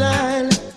thought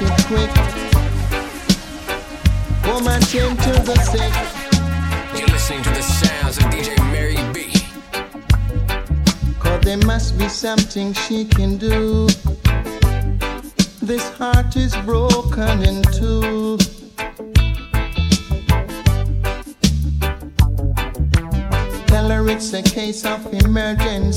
acting quick. Woman came to the sick. You're listening to the sounds of DJ Mary B. Cause there must be something she can do. This heart is broken in two. Tell her it's a case of emergency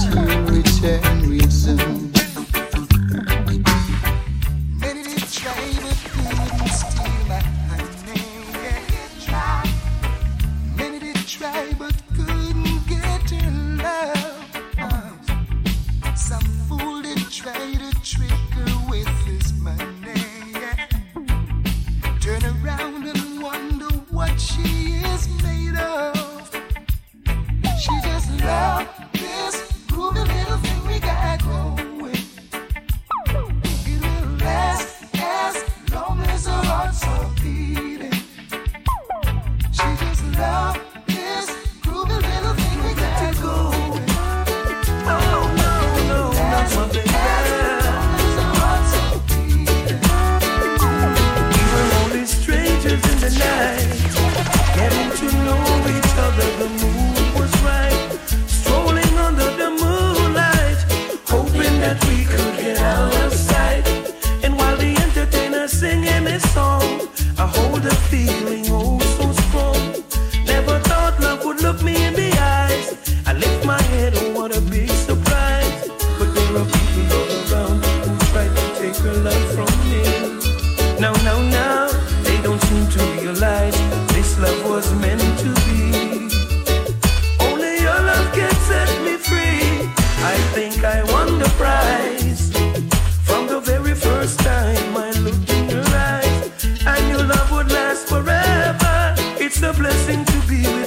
to return reason.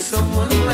someone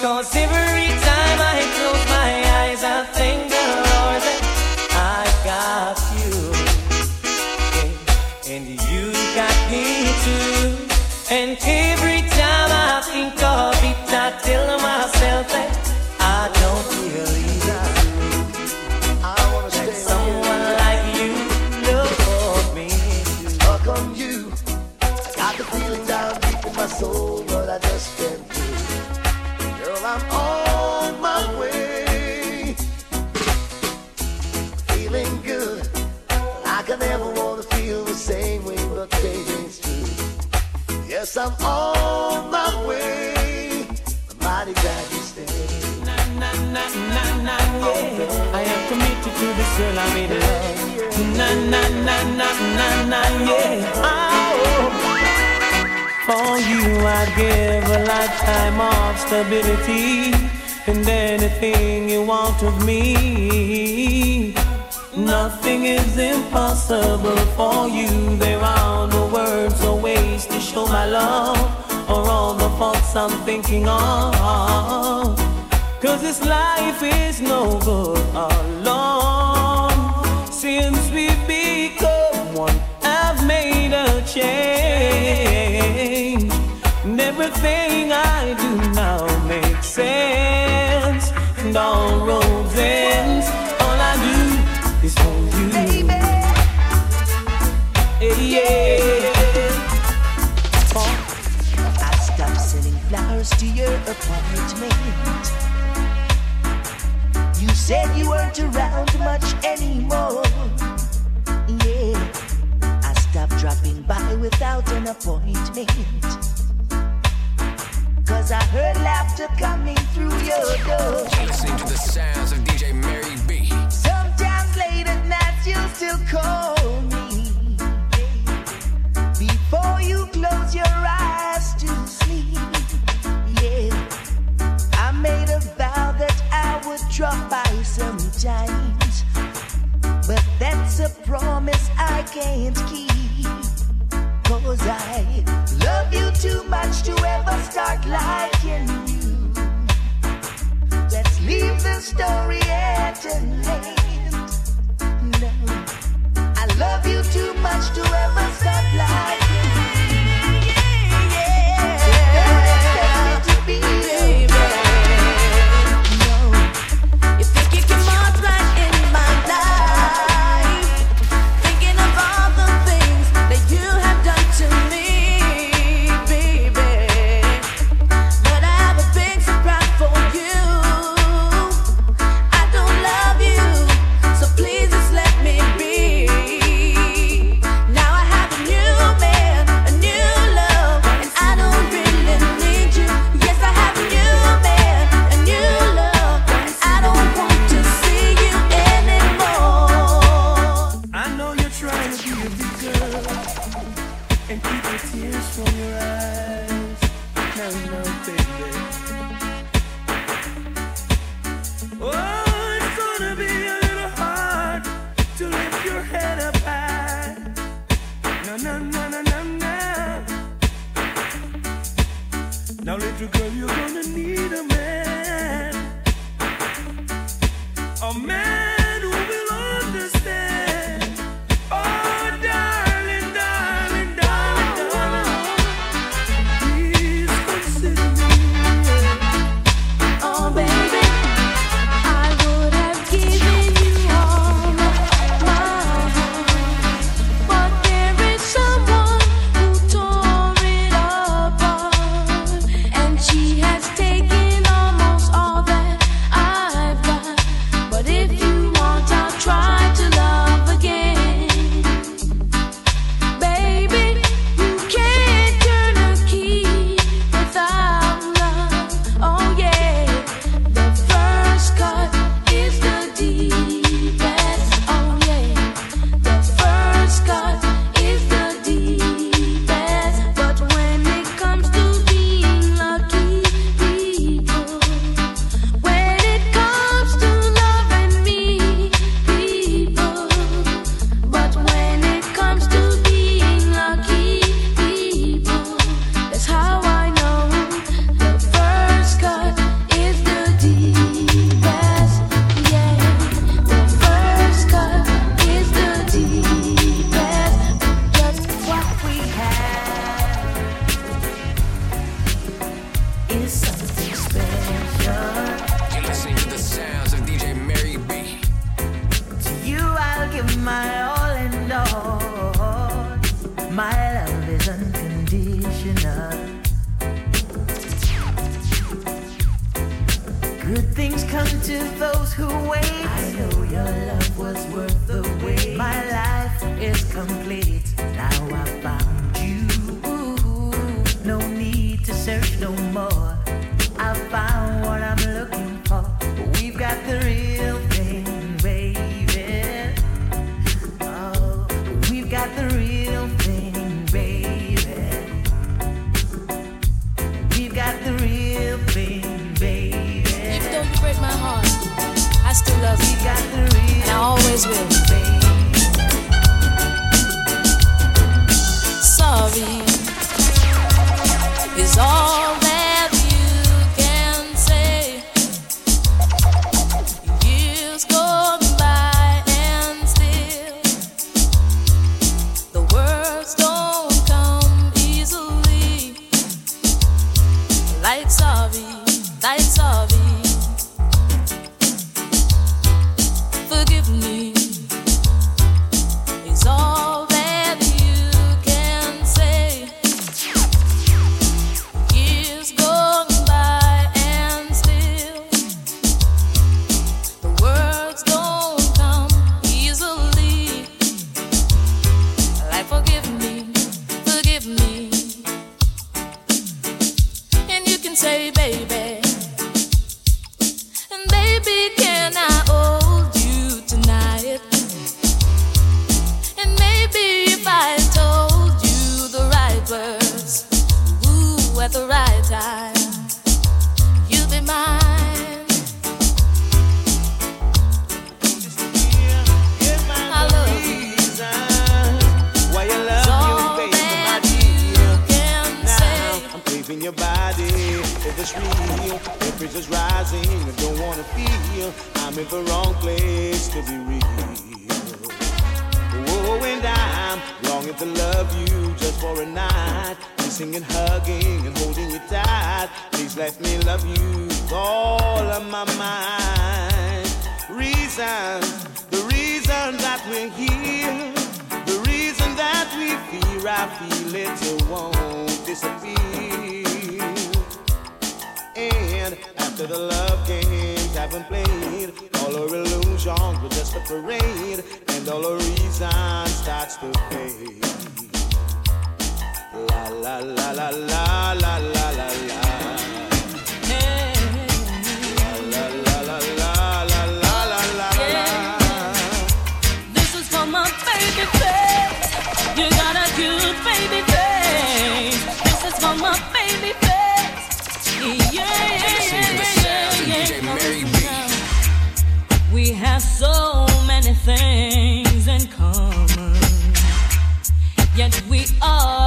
Cause every time I close my eyes, I thank I'm my way. I'm mighty glad you stayed. Na, na, na, na, na, yeah. I am committed to this love. Na na na na na na yeah. Oh. For you I'd give a lifetime of stability and anything you want of me. Nothing is impossible for you. There are no show my love or all the faults I'm thinking of. Cause this life is no good alone. Since we've become one, I've made a change. And everything I do now makes sense. And all roads ends. All I do is hold you. Hey, yeah. Flowers to your appointment. You said you weren't around much anymore. Yeah, I stopped dropping by without an appointment. Cause I heard laughter coming through your door. Listening to the sounds of DJ Mary B. Sometimes late at night you'll still call me. Before you close your eyes drop by sometimes. But that's a promise I can't keep. Cause I love you too much to ever start liking you. Let's leave the story at an end. No, I love you too much to ever stop liking you. I'm in the wrong place to be real. Oh, and I'm longing to love you just for a night. Kissing and hugging and holding you tight. Please let me love you with all of my mind. Reason, the reason that we're here. The reason that we fear, I feel it won't disappear. And to the love games haven't played. All our illusions were just a parade, and all our reason starts to fade. La la la la la la la la la. things in common, yet we are.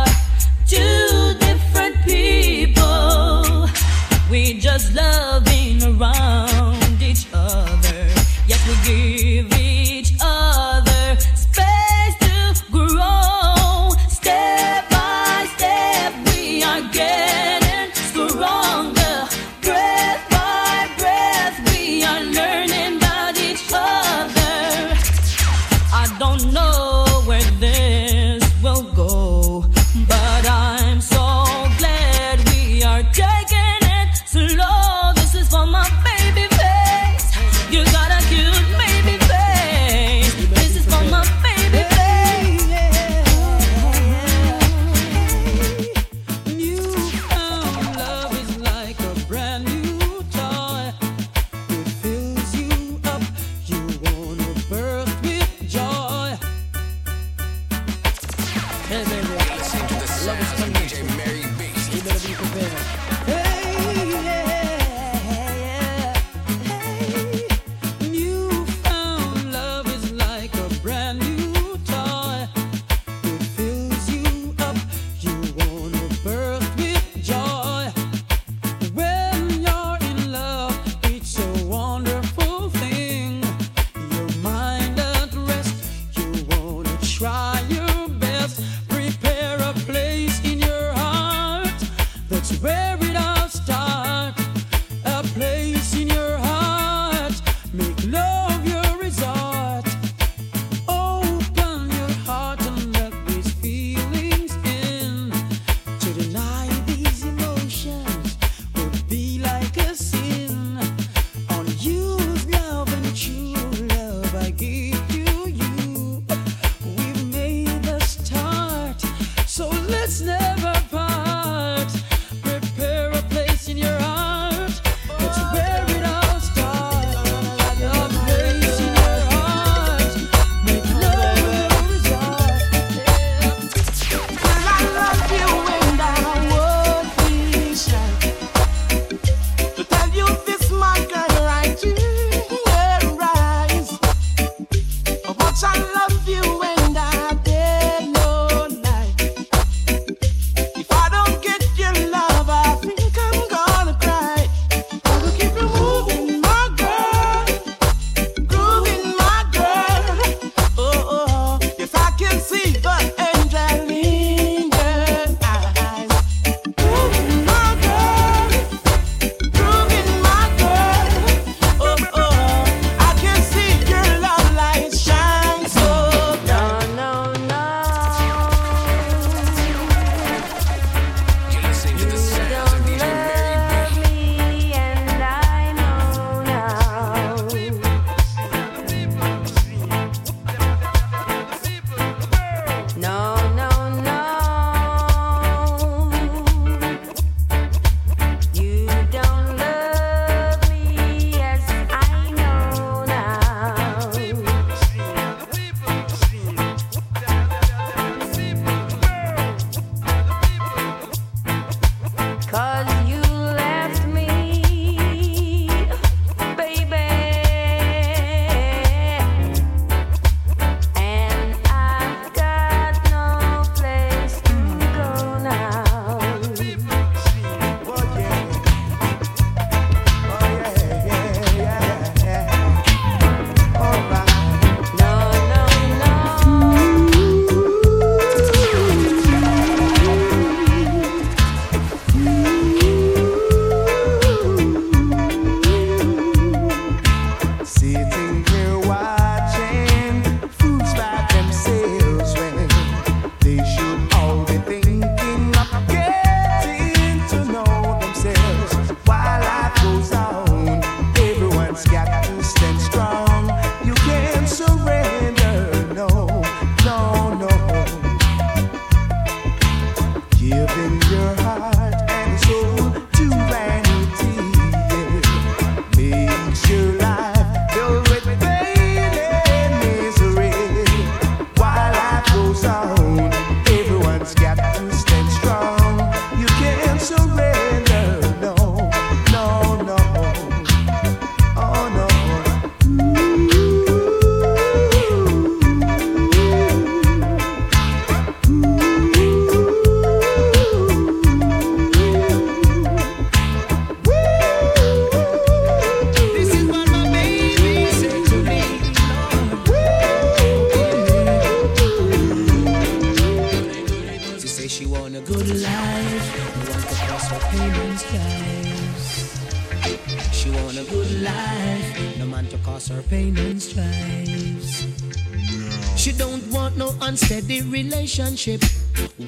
Unsteady relationship.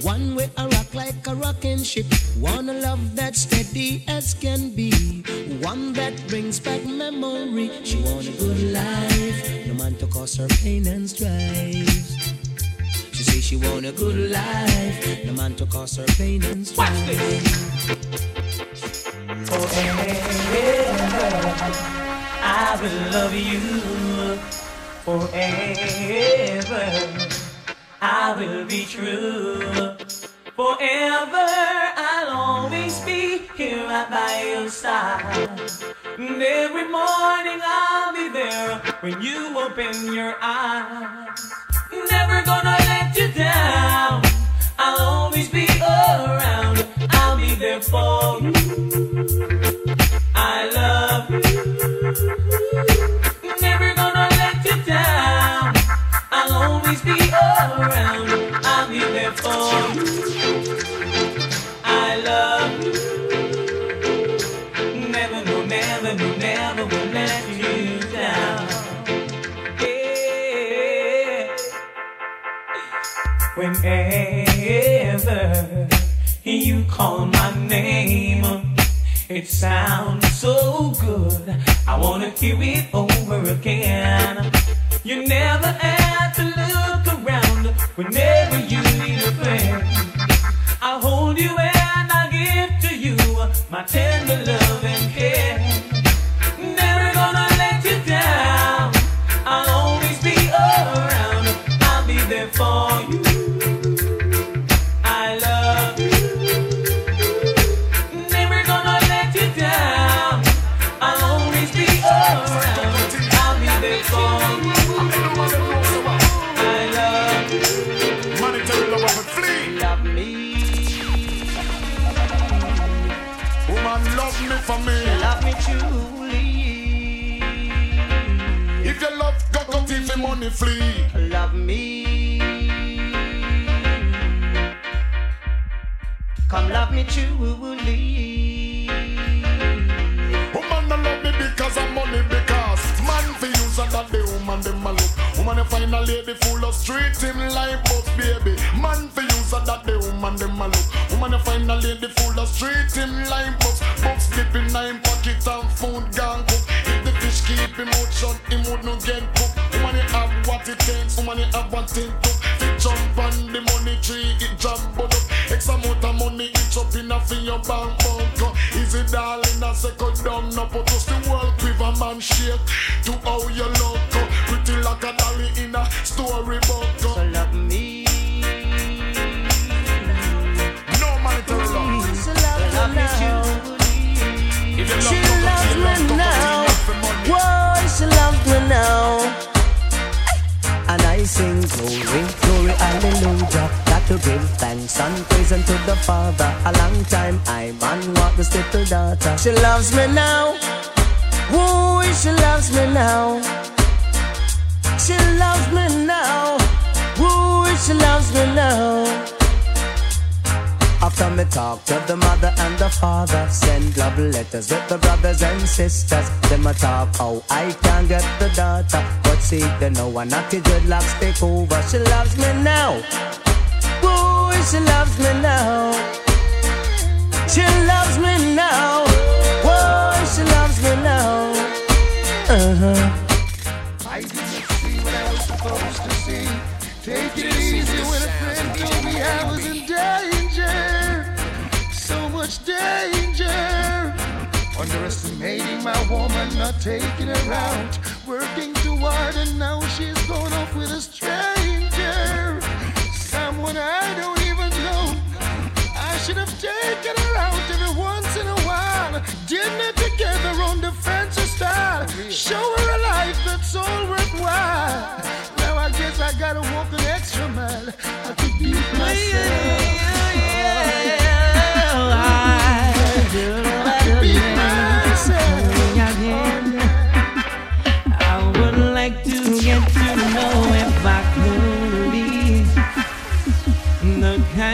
One way a rock like a rocking ship. Want a love that steady as can be. One that brings back memory. She want a good life, no man to cause her pain and strife. She say she want a good life, no man to cause her pain and strife. Oh, eh, eh, eh, I will love you forever. I will be true forever. I'll always be here right by your side. And every morning I'll be there when you open your eyes. Never gonna let you down. I'll always be around. I'll be there for you. I love you. I love you. Never, no, never, no, never will let you down. Whenever you call my name, it sounds so good. I wanna hear it over again. You never have to look around whenever tender love flee. Love me. Come love me truly. Woman, no love me because of money because man for use and that the woman them a look. Woman, you find a lady full of street him like bus baby. Man for use and that the woman them a look. Woman, you find a lady full of street him like bus. Box slipping nine pocket and food gone cook. If the fish keep him out shut, him would not get cooked. Woman, you have what it takes. Woman, you have what it took. It jump on the money tree, it jump but up. X amount of money, it up in a for your bank bunker. Easy darling, I second down, no put us the world with a man shake. To how you look, pretty like a dolly in a storybook. So love me. No monetary love. So love me truly. If you love, She go go loves to your love, me go go to now. your love for money. Whoa, she loves me now. I sing glory, glory, hallelujah. Got to give thanks and praise unto the Father. A long time I man want this little daughter. She loves me now. Woo, she loves me now. She loves me now. Woo, she loves me now. After me talk to the mother and the father, send love letters with the brothers and sisters. Them a talk, oh, I can get the daughter. But see, they know I'm not the dreadlocks take over. She loves me now. Boy, she loves me now. She loves me now. Boy, she loves me now. Uh huh. Underestimating my woman, not taking her out. Working too hard, and now she's gone off with a stranger. Someone I don't even know. I should have taken her out every once in a while. Dinner together on the fancy style. Show her a life that's all worthwhile. Now I guess I gotta walk an extra mile. I could be myself.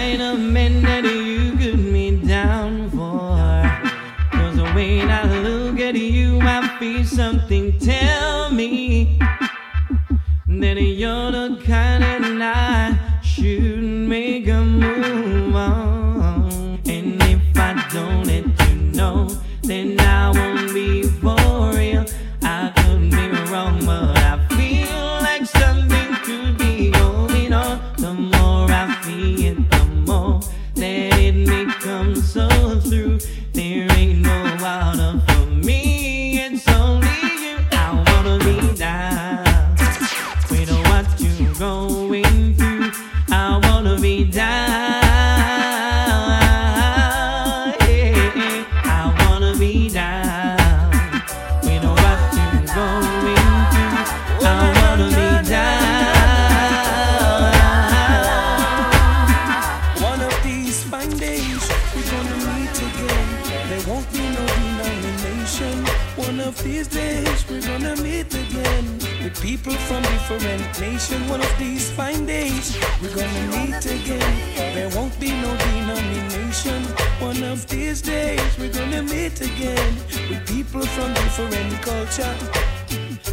in a minute you could me down for. Cause when I look at you, I feel something tell me that you're the kind of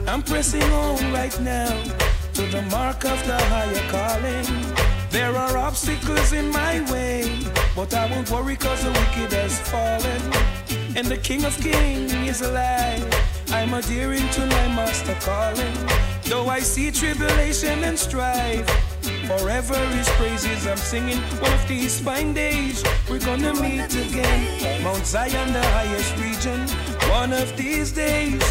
I'm pressing on right now to the mark of the higher calling. There are obstacles in my way, but I won't worry cause the wicked has fallen. And the King of Kings is alive. I'm adhering to my master calling. Though I see tribulation and strife, forever his praises I'm singing. One of these fine days, we're gonna meet again. Mount Zion, the highest region. One of these days,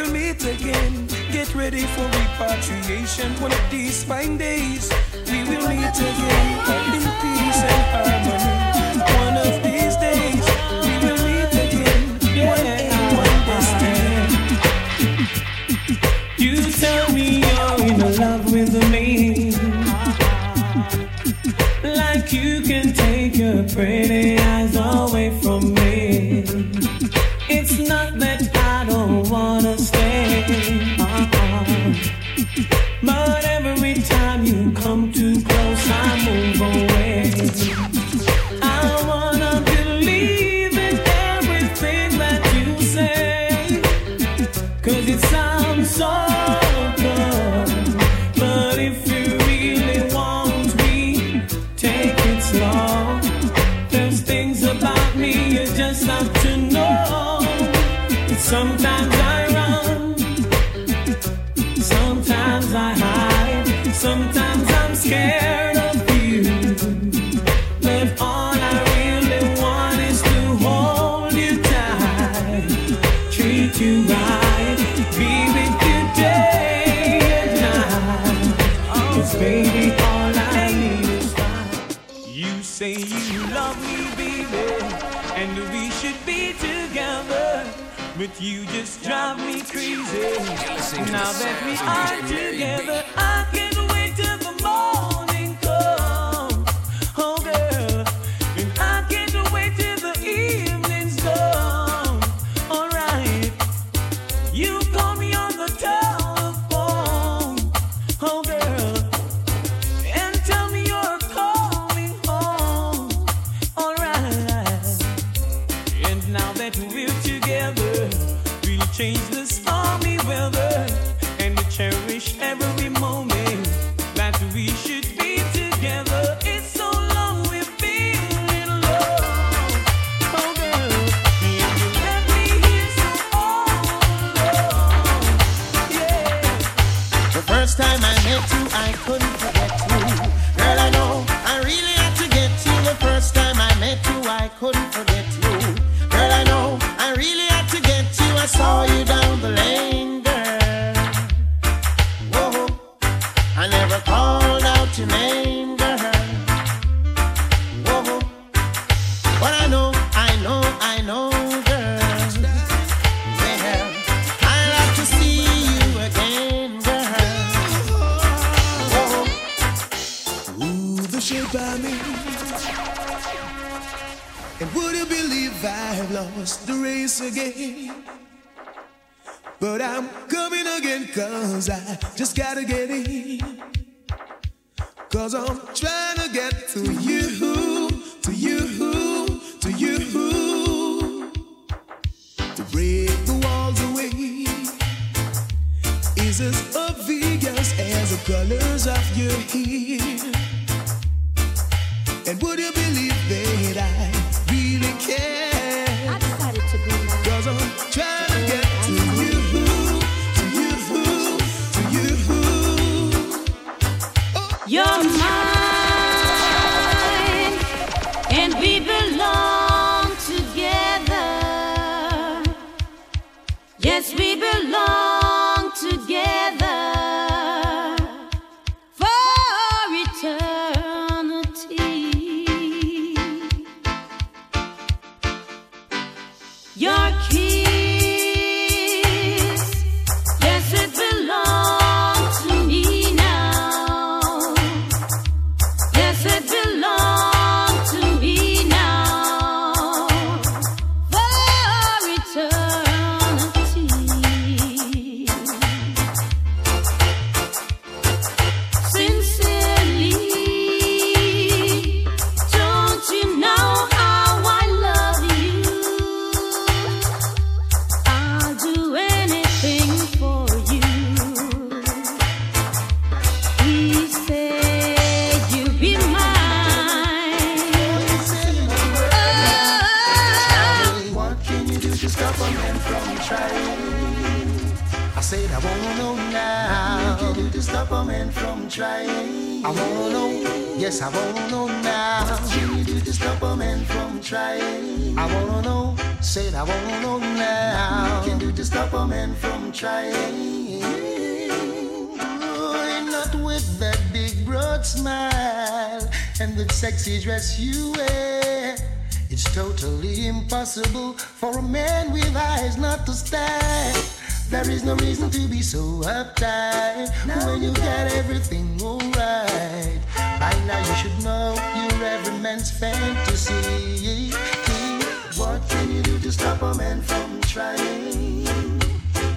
We'll meet again. Get ready for repatriation. One of these fine days, we will meet again in peace and harmony. You just drive me crazy. Now that we are together. I made. And would you believe I've lost the race again? But I'm coming again, cause I just gotta get in. Cause I'm trying to get to you, to you, to you. To break the walls away is as obvious as the colors of your hair. And would you believe that I really care? I decided to be Cause I'm trying to get to you, to you, to you. Oh, You're oh. mine, and we belong together. Yes, we belong trying? Oh, not with that big broad smile and the sexy dress you wear. It's totally impossible for a man with eyes not to stare. There is no reason to be so uptight when you got everything alright. By now you should know you're every man's fantasy. What can you do to stop a man from trying?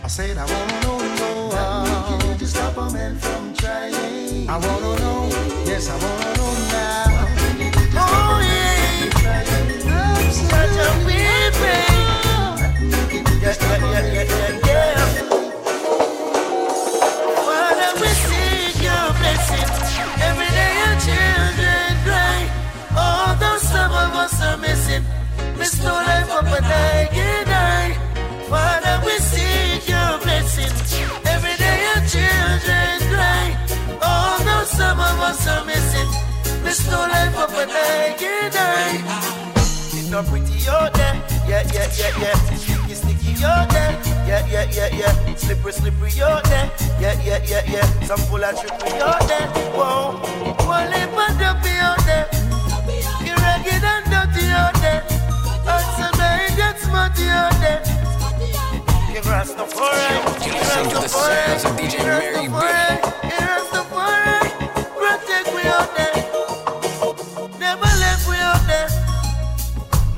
I said I wanna know, know. What can you do to stop a man from trying? I wanna know, yes I wanna know now. Oh yeah, I'm such a baby. Yeah, yeah, yeah, yeah, yeah. Father, we seek your blessing. Every day your children cry. Although some of us are missing, miss no life up and I no life up and I can. It's not pretty there. Yeah, yeah, yeah, yeah. Sticky, sticky there. Yeah, yeah, yeah, yeah. Slippery, slippery there. Yeah, yeah, yeah, yeah. Some full of trickery out there. Whoa. One lip and dumpy out there. You're ragged and dirty out there. And some night that's smutty out there. Give Rastafari. Give Listen the sounds of DJ Mary B.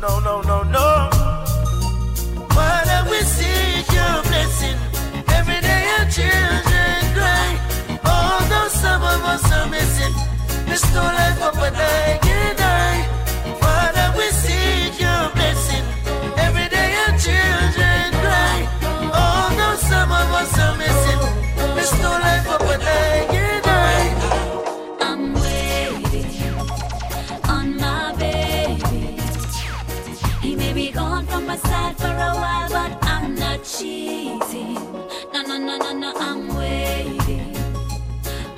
No, no, no, no. Father, we seek your blessing. Every day your children cry. Although some of us are missing, there's no life up and I can die. Father, we seek your blessing. Every day your children cry. Although some of us are missing, there's no life up and I sad for a while, but I'm not cheating. No, no, no, no, no, I'm waiting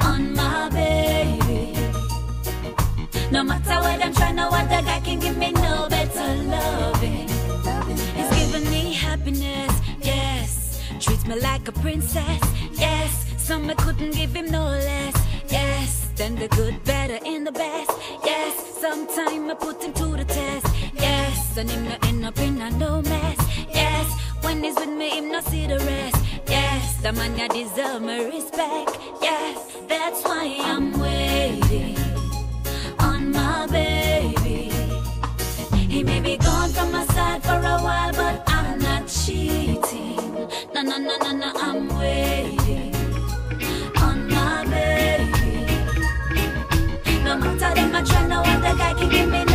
on my baby. No matter what I'm trying, no other guy can give me no better loving. It's giving me happiness, yes. Treats me like a princess, yes. Some I couldn't give him no less, yes. Then the good, better, and the best, yes. Sometime I put him to the test. And him not end up in a no mess, yes. When he's with me, him not see the rest, yes. The man ya deserve my respect, yes. That's why I'm waiting on my baby. He may be gone from my side for a while, but I'm not cheating. No, no, no, no, no, I'm waiting on my baby. No matter them, I try, no other guy can give me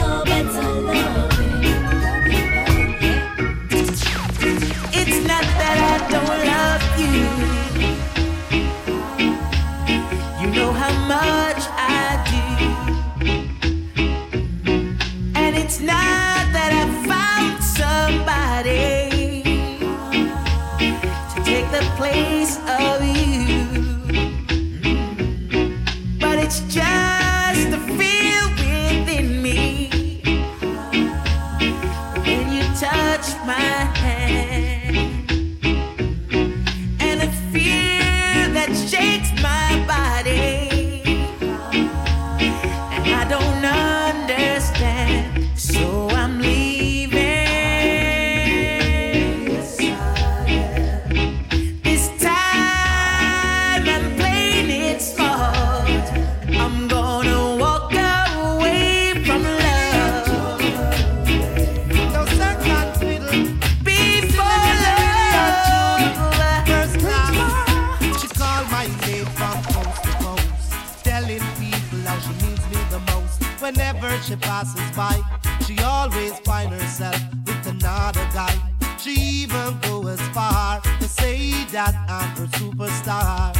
Whenever she passes by, she always find herself with another guy. She even go as far to say that I'm her superstar.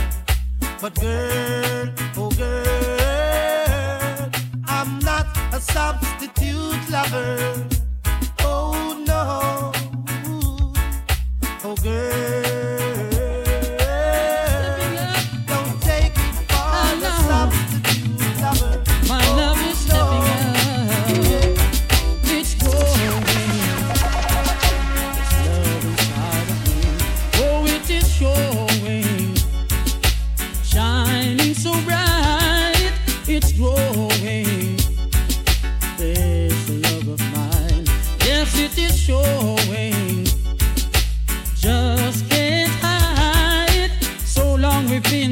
But girl, oh girl, I'm not a substitute lover. Oh no. Oh girl,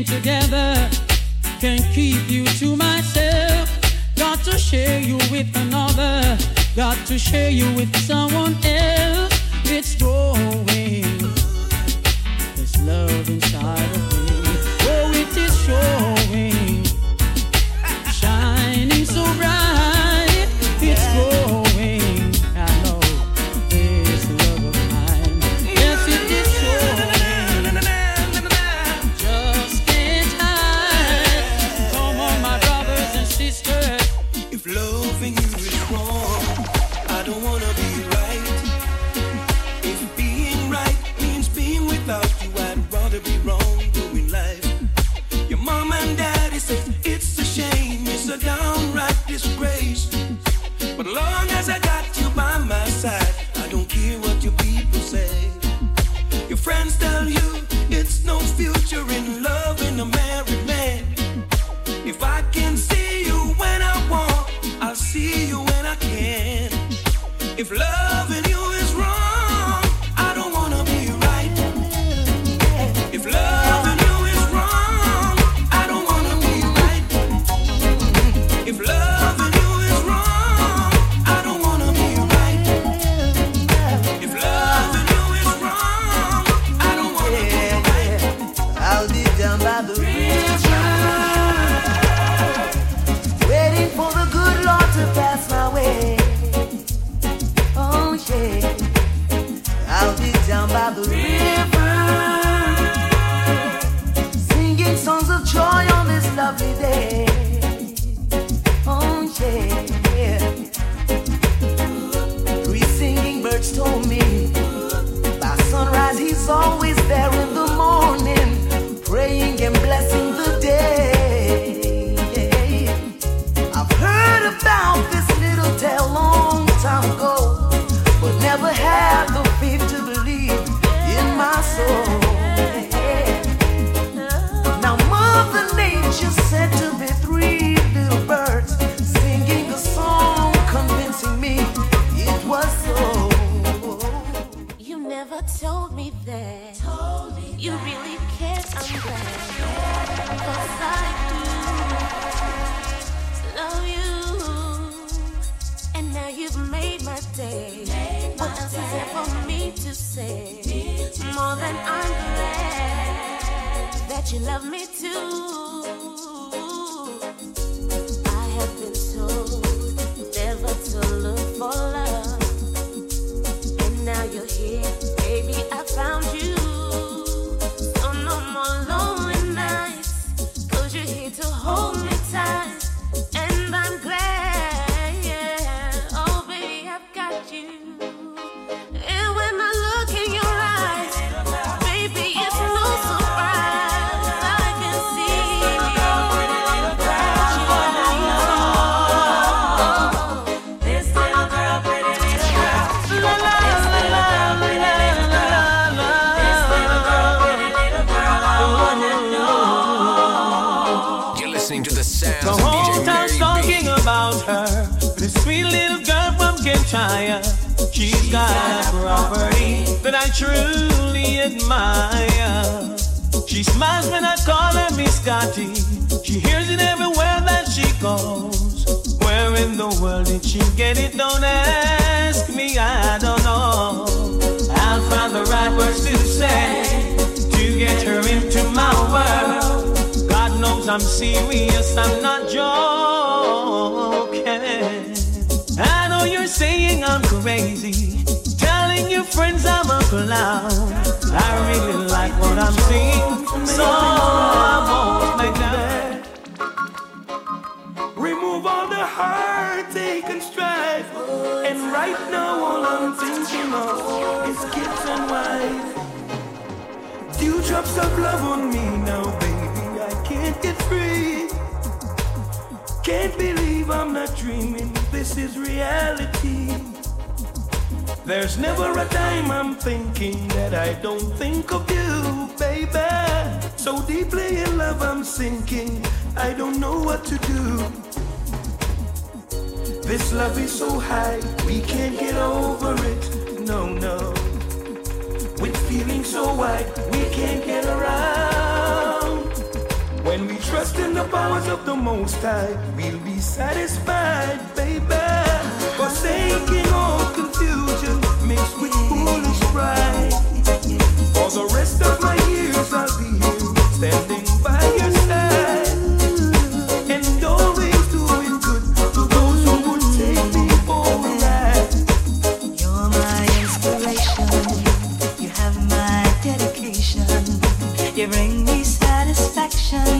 long together can't keep you to myself. Got to share you with another. Got to share you with someone else. It's growing. This love inside of me. Oh, it is showing. I'm serious, I'm not joking. I know you're saying I'm crazy, telling your friends I'm a clown. I really like what I'm seeing, so I won't make that. Remove all the heartache and strife. And right now, all I'm thinking of is kids and wife. Dewdrops of love on me now, baby. I can't get. Can't believe I'm not dreaming. This is reality. There's never a time I'm thinking that I don't think of you, baby. So deeply in love, I'm sinking. I don't know what to do. This love is so high, we can't get over it. No, no. With feelings so wide, we can't get around. When we trust in the powers of the Most High, we'll be satisfied, baby. Forsaking all confusion mixed with foolish pride. For the rest of my years, I'll be here, standing by your side. And doing good to those who would take me for. You're my inspiration. You have my dedication. You bring me satisfaction.